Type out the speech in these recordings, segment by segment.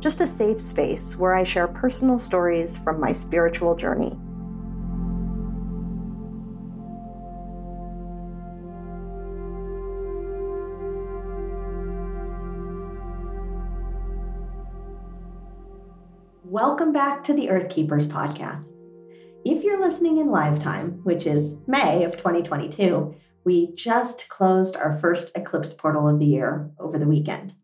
just a safe space where I share personal stories from my spiritual journey. Welcome back to the Earth Keepers podcast. If you're listening in live time, which is May of 2022, we just closed our first eclipse portal of the year over the weekend.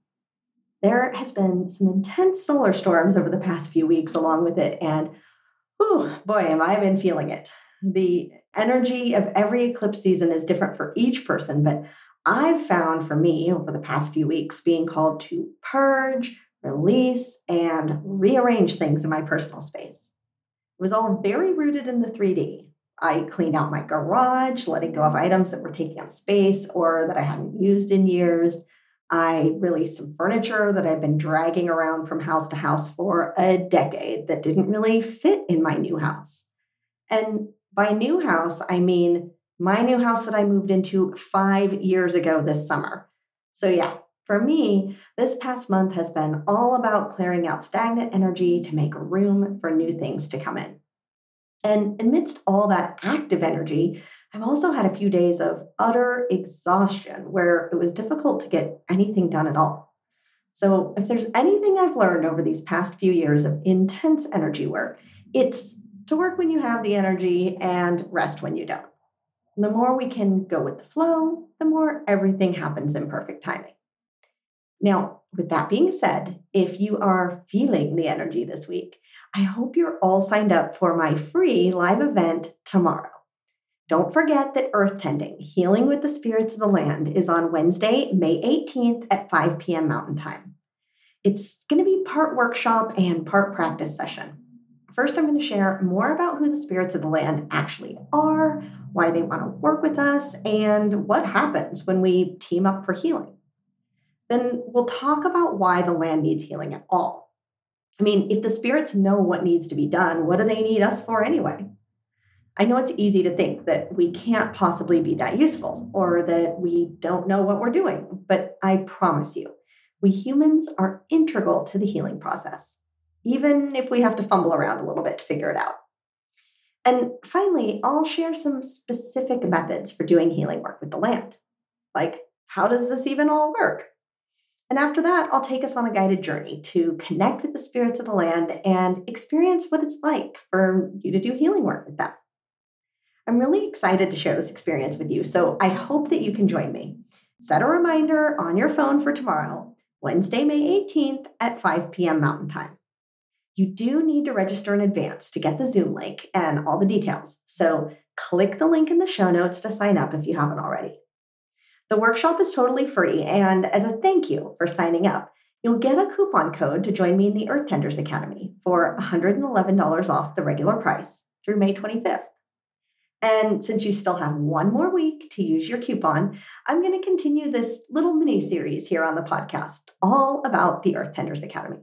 There has been some intense solar storms over the past few weeks along with it, and whew, boy, am I been feeling it. The energy of every eclipse season is different for each person, but I've found for me over the past few weeks being called to purge, release, and rearrange things in my personal space. It was all very rooted in the 3D. I cleaned out my garage, letting go of items that were taking up space or that I hadn't used in years. I released some furniture that I've been dragging around from house to house for a decade that didn't really fit in my new house. And by new house, I mean my new house that I moved into five years ago this summer. So, yeah, for me, this past month has been all about clearing out stagnant energy to make room for new things to come in. And amidst all that active energy, I've also had a few days of utter exhaustion where it was difficult to get anything done at all. So, if there's anything I've learned over these past few years of intense energy work, it's to work when you have the energy and rest when you don't. The more we can go with the flow, the more everything happens in perfect timing. Now, with that being said, if you are feeling the energy this week, I hope you're all signed up for my free live event tomorrow. Don't forget that Earth Tending, Healing with the Spirits of the Land, is on Wednesday, May 18th at 5 p.m. Mountain Time. It's going to be part workshop and part practice session. First, I'm going to share more about who the spirits of the land actually are, why they want to work with us, and what happens when we team up for healing. Then we'll talk about why the land needs healing at all I mean, if the spirits know what needs to be done, what do they need us for anyway? I know it's easy to think that we can't possibly be that useful or that we don't know what we're doing, but I promise you, we humans are integral to the healing process, even if we have to fumble around a little bit to figure it out. And finally, I'll share some specific methods for doing healing work with the land. Like, how does this even all work? And after that, I'll take us on a guided journey to connect with the spirits of the land and experience what it's like for you to do healing work with them. I'm really excited to share this experience with you, so I hope that you can join me. Set a reminder on your phone for tomorrow, Wednesday, May 18th at 5 p.m. Mountain Time. You do need to register in advance to get the Zoom link and all the details, so click the link in the show notes to sign up if you haven't already. The workshop is totally free, and as a thank you for signing up, you'll get a coupon code to join me in the Earth Tenders Academy for $111 off the regular price through May 25th. And since you still have one more week to use your coupon, I'm going to continue this little mini series here on the podcast, all about the Earth Tenders Academy.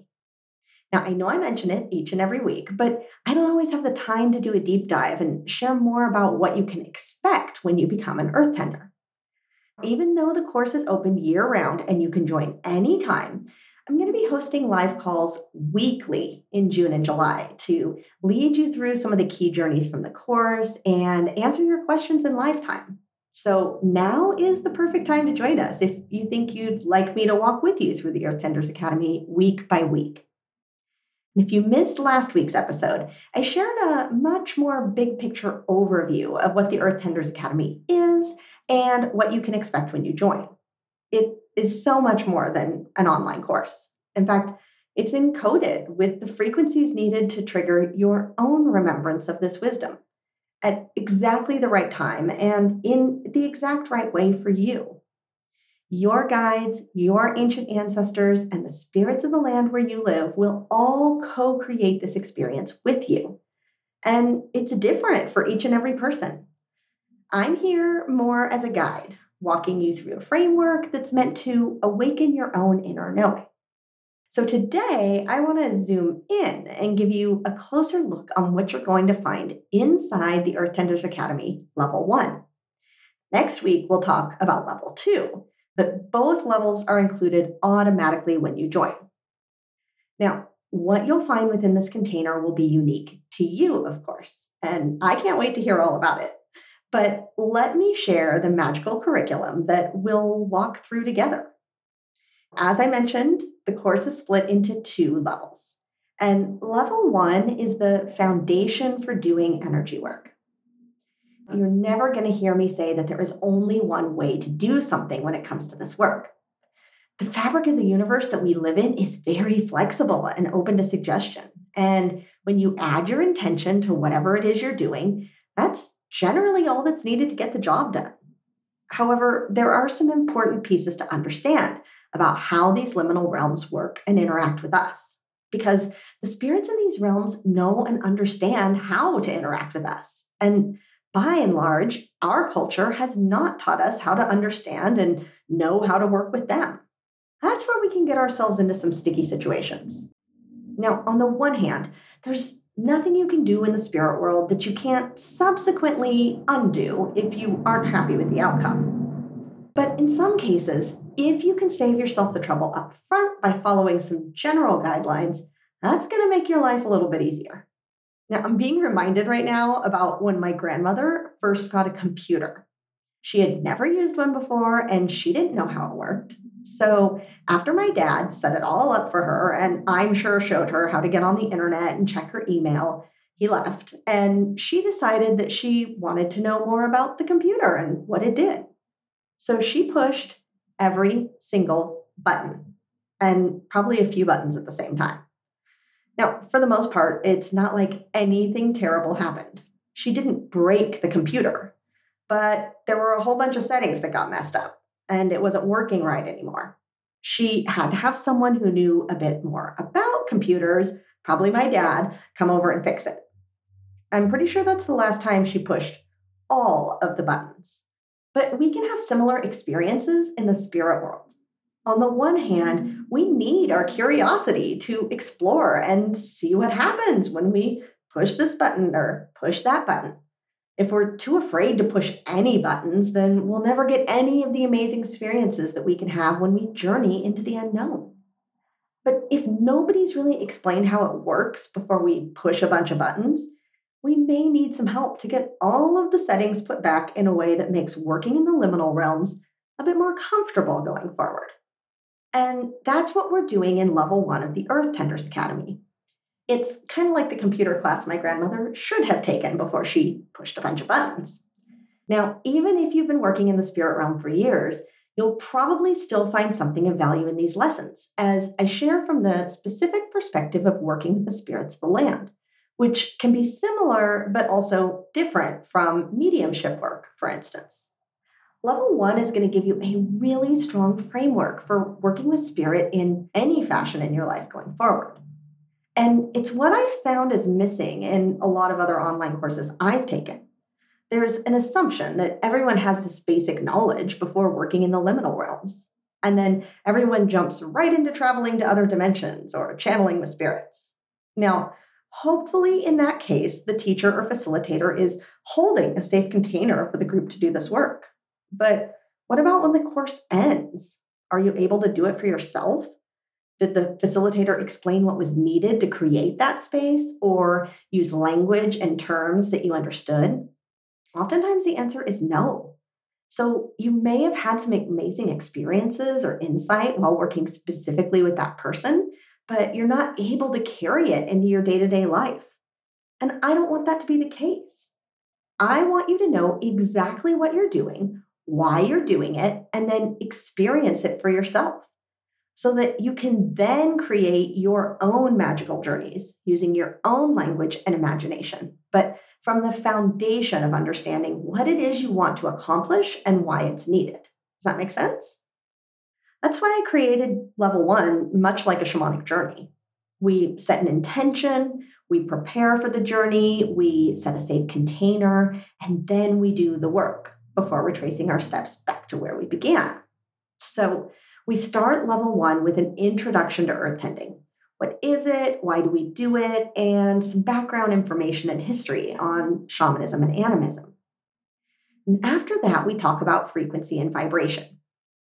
Now, I know I mention it each and every week, but I don't always have the time to do a deep dive and share more about what you can expect when you become an Earth Tender. Even though the course is open year round and you can join anytime, I'm going to be hosting live calls weekly in June and July to lead you through some of the key journeys from the course and answer your questions in lifetime. So now is the perfect time to join us if you think you'd like me to walk with you through the Earth Tenders Academy week by week. If you missed last week's episode, I shared a much more big picture overview of what the Earth Tenders Academy is and what you can expect when you join. It is so much more than an online course. In fact, it's encoded with the frequencies needed to trigger your own remembrance of this wisdom at exactly the right time and in the exact right way for you. Your guides, your ancient ancestors, and the spirits of the land where you live will all co create this experience with you. And it's different for each and every person. I'm here more as a guide, walking you through a framework that's meant to awaken your own inner knowing. So today, I want to zoom in and give you a closer look on what you're going to find inside the Earth Tenders Academy Level 1. Next week, we'll talk about Level 2, but both levels are included automatically when you join. Now, what you'll find within this container will be unique to you, of course, and I can't wait to hear all about it. But let me share the magical curriculum that we'll walk through together. As I mentioned, the course is split into two levels. And level one is the foundation for doing energy work. You're never going to hear me say that there is only one way to do something when it comes to this work. The fabric of the universe that we live in is very flexible and open to suggestion. And when you add your intention to whatever it is you're doing, that's generally all that's needed to get the job done. However, there are some important pieces to understand about how these liminal realms work and interact with us, because the spirits in these realms know and understand how to interact with us. And by and large, our culture has not taught us how to understand and know how to work with them. That's where we can get ourselves into some sticky situations. Now, on the one hand, there's nothing you can do in the spirit world that you can't subsequently undo if you aren't happy with the outcome. But in some cases, if you can save yourself the trouble up front by following some general guidelines, that's going to make your life a little bit easier. Now, I'm being reminded right now about when my grandmother first got a computer. She had never used one before and she didn't know how it worked. So, after my dad set it all up for her, and I'm sure showed her how to get on the internet and check her email, he left. And she decided that she wanted to know more about the computer and what it did. So, she pushed every single button and probably a few buttons at the same time. Now, for the most part, it's not like anything terrible happened. She didn't break the computer, but there were a whole bunch of settings that got messed up and it wasn't working right anymore. She had to have someone who knew a bit more about computers, probably my dad, come over and fix it. I'm pretty sure that's the last time she pushed all of the buttons. But we can have similar experiences in the spirit world. On the one hand, we need our curiosity to explore and see what happens when we push this button or push that button. If we're too afraid to push any buttons, then we'll never get any of the amazing experiences that we can have when we journey into the unknown. But if nobody's really explained how it works before we push a bunch of buttons, we may need some help to get all of the settings put back in a way that makes working in the liminal realms a bit more comfortable going forward. And that's what we're doing in level one of the Earth Tenders Academy. It's kind of like the computer class my grandmother should have taken before she pushed a bunch of buttons. Now, even if you've been working in the spirit realm for years, you'll probably still find something of value in these lessons, as I share from the specific perspective of working with the spirits of the land, which can be similar but also different from mediumship work, for instance. Level one is going to give you a really strong framework for working with spirit in any fashion in your life going forward. And it's what I found is missing in a lot of other online courses I've taken. There's an assumption that everyone has this basic knowledge before working in the liminal realms. And then everyone jumps right into traveling to other dimensions or channeling with spirits. Now, hopefully, in that case, the teacher or facilitator is holding a safe container for the group to do this work. But what about when the course ends? Are you able to do it for yourself? Did the facilitator explain what was needed to create that space or use language and terms that you understood? Oftentimes the answer is no. So you may have had some amazing experiences or insight while working specifically with that person, but you're not able to carry it into your day to day life. And I don't want that to be the case. I want you to know exactly what you're doing, why you're doing it, and then experience it for yourself so that you can then create your own magical journeys using your own language and imagination, but from the foundation of understanding what it is you want to accomplish and why it's needed. Does that make sense? That's why I created level one, much like a shamanic journey. We set an intention, we prepare for the journey, we set a safe container, and then we do the work before retracing our steps back to where we began. So we start level one with an introduction to earth tending. What is it? Why do we do it? And some background information and history on shamanism and animism. And after that, we talk about frequency and vibration.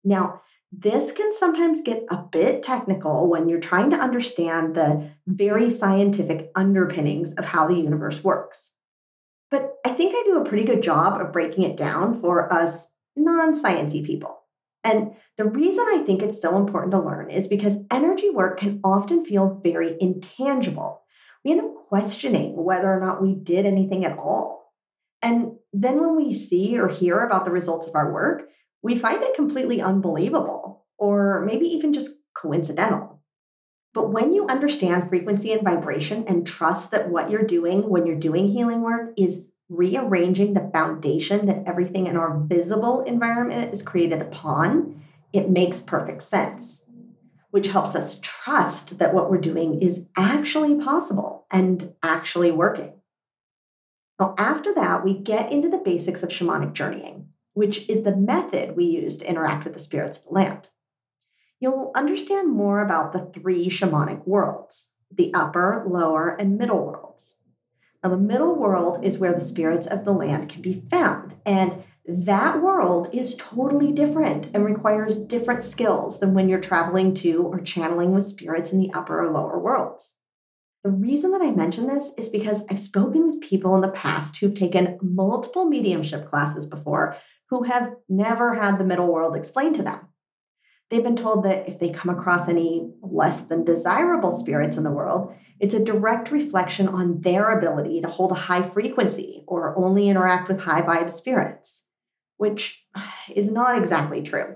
Now, this can sometimes get a bit technical when you're trying to understand the very scientific underpinnings of how the universe works. But I think I do a pretty good job of breaking it down for us non sciencey people. And the reason I think it's so important to learn is because energy work can often feel very intangible. We end up questioning whether or not we did anything at all. And then when we see or hear about the results of our work, we find it completely unbelievable or maybe even just coincidental. But when you understand frequency and vibration and trust that what you're doing when you're doing healing work is rearranging the foundation that everything in our visible environment is created upon, it makes perfect sense, which helps us trust that what we're doing is actually possible and actually working. Now, after that, we get into the basics of shamanic journeying which is the method we use to interact with the spirits of the land. You'll understand more about the three shamanic worlds the upper, lower, and middle worlds. Now, the middle world is where the spirits of the land can be found, and that world is totally different and requires different skills than when you're traveling to or channeling with spirits in the upper or lower worlds. The reason that I mention this is because I've spoken with people in the past who've taken multiple mediumship classes before who have never had the middle world explained to them. They've been told that if they come across any less than desirable spirits in the world, it's a direct reflection on their ability to hold a high frequency or only interact with high vibe spirits, which is not exactly true.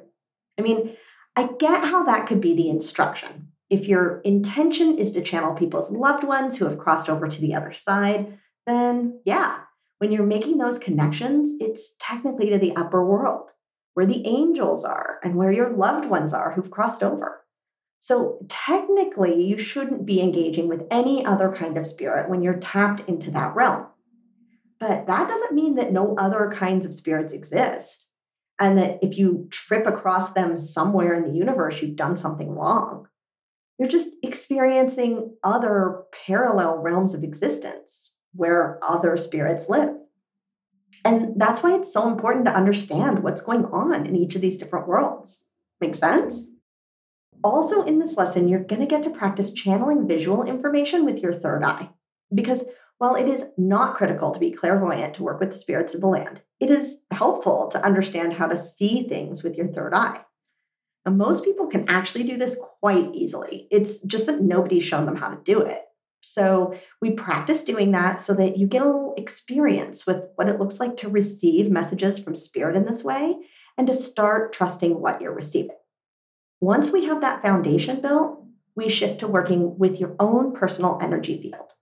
I mean, I get how that could be the instruction. If your intention is to channel people's loved ones who have crossed over to the other side, then yeah, when you're making those connections, it's technically to the upper world where the angels are and where your loved ones are who've crossed over. So, technically, you shouldn't be engaging with any other kind of spirit when you're tapped into that realm. But that doesn't mean that no other kinds of spirits exist. And that if you trip across them somewhere in the universe, you've done something wrong. You're just experiencing other parallel realms of existence where other spirits live. And that's why it's so important to understand what's going on in each of these different worlds. Make sense? Also, in this lesson, you're going to get to practice channeling visual information with your third eye. Because while it is not critical to be clairvoyant to work with the spirits of the land, it is helpful to understand how to see things with your third eye. And most people can actually do this quite easily. It's just that nobody's shown them how to do it. So we practice doing that so that you get a little experience with what it looks like to receive messages from spirit in this way and to start trusting what you're receiving. Once we have that foundation built, we shift to working with your own personal energy field.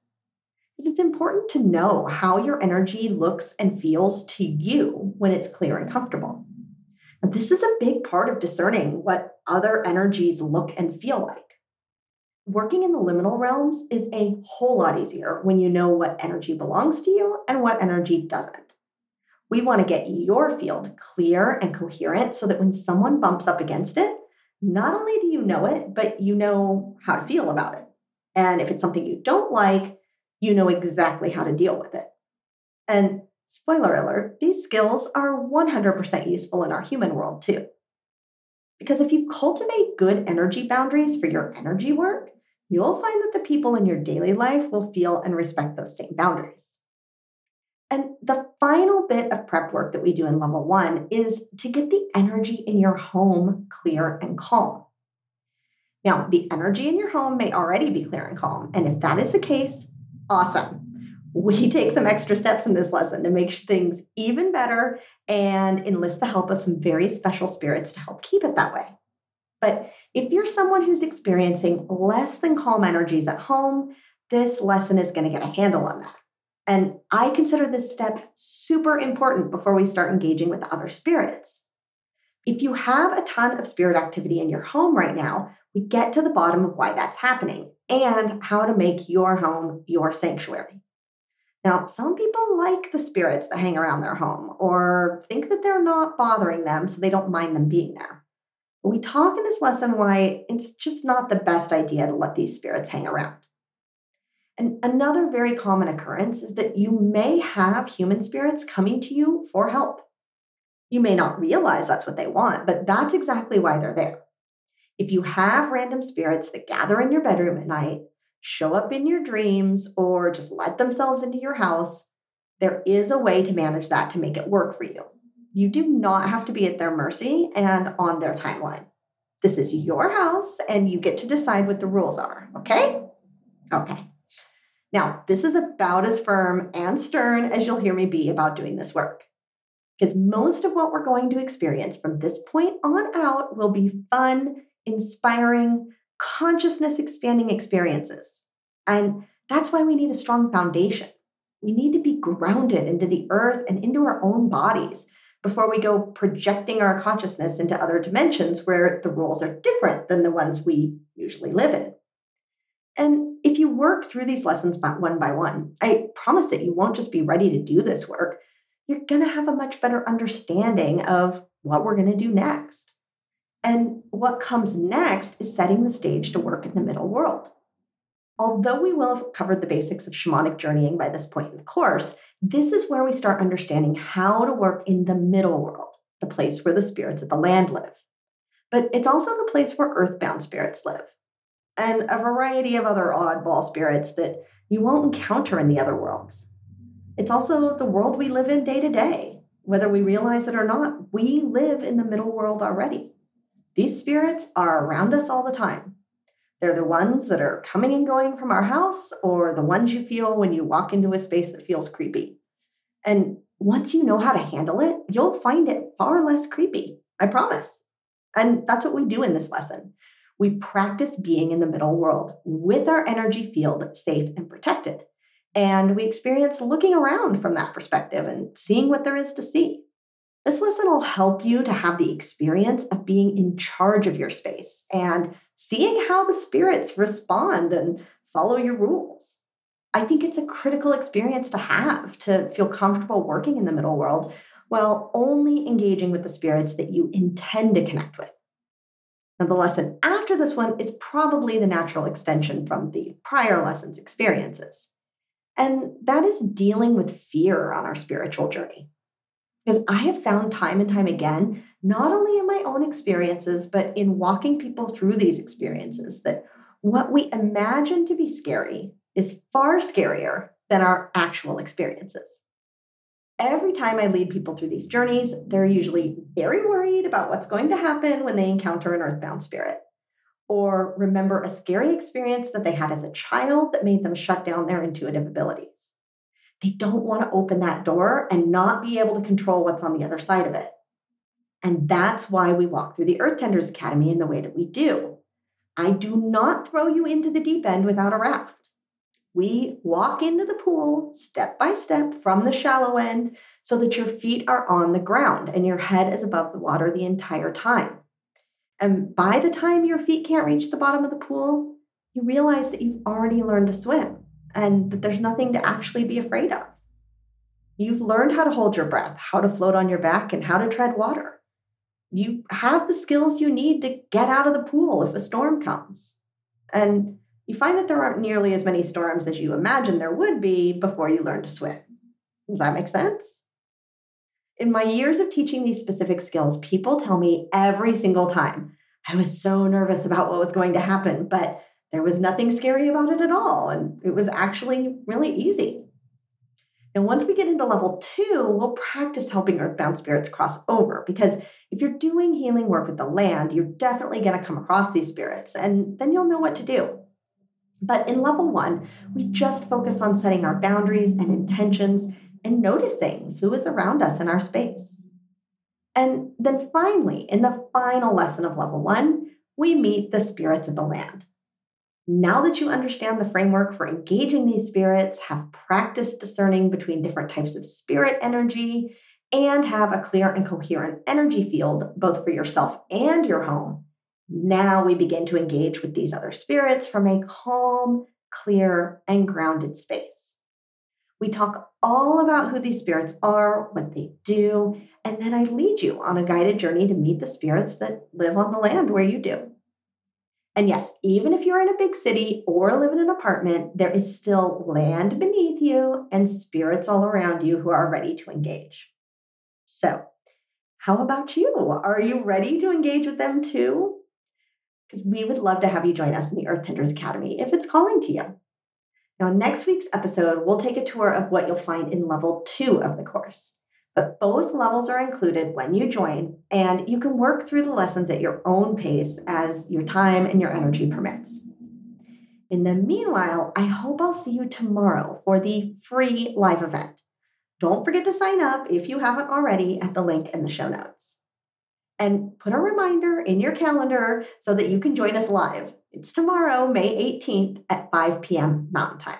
Because it's important to know how your energy looks and feels to you when it's clear and comfortable. This is a big part of discerning what other energies look and feel like working in the liminal realms is a whole lot easier when you know what energy belongs to you and what energy doesn't. We want to get your field clear and coherent so that when someone bumps up against it, not only do you know it, but you know how to feel about it. And if it's something you don't like, you know exactly how to deal with it. And spoiler alert, these skills are 100% useful in our human world too. Because if you cultivate good energy boundaries for your energy work, you'll find that the people in your daily life will feel and respect those same boundaries. And the final bit of prep work that we do in level one is to get the energy in your home clear and calm. Now, the energy in your home may already be clear and calm. And if that is the case, awesome. We take some extra steps in this lesson to make things even better and enlist the help of some very special spirits to help keep it that way. But if you're someone who's experiencing less than calm energies at home, this lesson is going to get a handle on that. And I consider this step super important before we start engaging with other spirits. If you have a ton of spirit activity in your home right now, we get to the bottom of why that's happening and how to make your home your sanctuary. Now, some people like the spirits that hang around their home or think that they're not bothering them, so they don't mind them being there. We talk in this lesson why it's just not the best idea to let these spirits hang around. And another very common occurrence is that you may have human spirits coming to you for help. You may not realize that's what they want, but that's exactly why they're there. If you have random spirits that gather in your bedroom at night, show up in your dreams, or just let themselves into your house, there is a way to manage that to make it work for you. You do not have to be at their mercy and on their timeline. This is your house, and you get to decide what the rules are, okay? Okay. Now, this is about as firm and stern as you'll hear me be about doing this work. Because most of what we're going to experience from this point on out will be fun, inspiring, consciousness expanding experiences. And that's why we need a strong foundation. We need to be grounded into the earth and into our own bodies before we go projecting our consciousness into other dimensions where the rules are different than the ones we usually live in. And if you work through these lessons one by one, I promise that you won't just be ready to do this work. You're going to have a much better understanding of what we're going to do next. And what comes next is setting the stage to work in the middle world. Although we will have covered the basics of shamanic journeying by this point in the course, this is where we start understanding how to work in the middle world, the place where the spirits of the land live. But it's also the place where earthbound spirits live, and a variety of other oddball spirits that you won't encounter in the other worlds. It's also the world we live in day to day. Whether we realize it or not, we live in the middle world already. These spirits are around us all the time. They're the ones that are coming and going from our house, or the ones you feel when you walk into a space that feels creepy. And once you know how to handle it, you'll find it far less creepy. I promise. And that's what we do in this lesson. We practice being in the middle world with our energy field safe and protected. And we experience looking around from that perspective and seeing what there is to see. This lesson will help you to have the experience of being in charge of your space and seeing how the spirits respond and follow your rules. I think it's a critical experience to have to feel comfortable working in the middle world while only engaging with the spirits that you intend to connect with. Now, the lesson after this one is probably the natural extension from the prior lesson's experiences. And that is dealing with fear on our spiritual journey. Because I have found time and time again, not only in my own experiences, but in walking people through these experiences, that what we imagine to be scary is far scarier than our actual experiences. Every time I lead people through these journeys, they're usually very worried about what's going to happen when they encounter an earthbound spirit, or remember a scary experience that they had as a child that made them shut down their intuitive abilities. They don't want to open that door and not be able to control what's on the other side of it. And that's why we walk through the Earth Tenders Academy in the way that we do. I do not throw you into the deep end without a raft. We walk into the pool step by step from the shallow end so that your feet are on the ground and your head is above the water the entire time. And by the time your feet can't reach the bottom of the pool, you realize that you've already learned to swim and that there's nothing to actually be afraid of. You've learned how to hold your breath, how to float on your back, and how to tread water. You have the skills you need to get out of the pool if a storm comes. And you find that there aren't nearly as many storms as you imagine there would be before you learn to swim. Does that make sense? In my years of teaching these specific skills, people tell me every single time, I was so nervous about what was going to happen, but there was nothing scary about it at all. And it was actually really easy. And once we get into level two, we'll practice helping earthbound spirits cross over because if you're doing healing work with the land, you're definitely going to come across these spirits and then you'll know what to do. But in level one, we just focus on setting our boundaries and intentions and noticing who is around us in our space. And then finally, in the final lesson of level one, we meet the spirits of the land. Now that you understand the framework for engaging these spirits, have practiced discerning between different types of spirit energy, and have a clear and coherent energy field, both for yourself and your home, now we begin to engage with these other spirits from a calm, clear, and grounded space. We talk all about who these spirits are, what they do, and then I lead you on a guided journey to meet the spirits that live on the land where you do. And yes, even if you're in a big city or live in an apartment, there is still land beneath you and spirits all around you who are ready to engage. So, how about you? Are you ready to engage with them too? Because we would love to have you join us in the Earth Tenders Academy if it's calling to you. Now, in next week's episode, we'll take a tour of what you'll find in level two of the course. But both levels are included when you join, and you can work through the lessons at your own pace as your time and your energy permits. In the meanwhile, I hope I'll see you tomorrow for the free live event. Don't forget to sign up if you haven't already at the link in the show notes. And put a reminder in your calendar so that you can join us live. It's tomorrow, May 18th at 5 p.m. Mountain Time.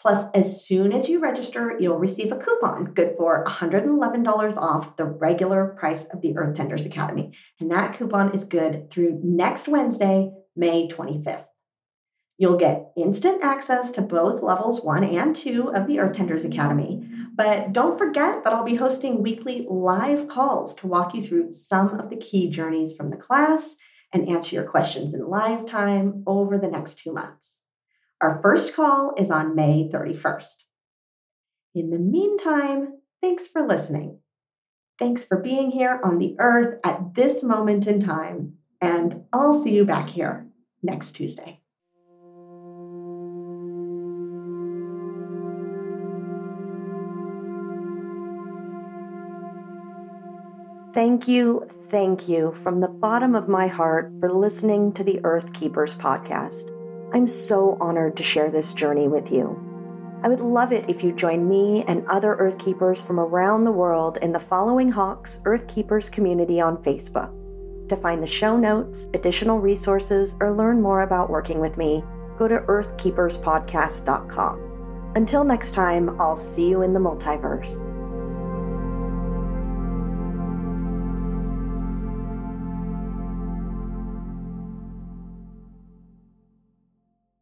Plus, as soon as you register, you'll receive a coupon good for $111 off the regular price of the Earth Tenders Academy. And that coupon is good through next Wednesday, May 25th. You'll get instant access to both levels one and two of the Earth Tenders Academy. But don't forget that I'll be hosting weekly live calls to walk you through some of the key journeys from the class and answer your questions in live time over the next two months. Our first call is on May 31st. In the meantime, thanks for listening. Thanks for being here on the earth at this moment in time, and I'll see you back here next Tuesday. Thank you, thank you from the bottom of my heart for listening to the Earth Keepers podcast. I'm so honored to share this journey with you. I would love it if you join me and other Earth Keepers from around the world in the Following Hawks Earth Keepers community on Facebook. To find the show notes, additional resources, or learn more about working with me, go to earthkeeperspodcast.com. Until next time, I'll see you in the multiverse.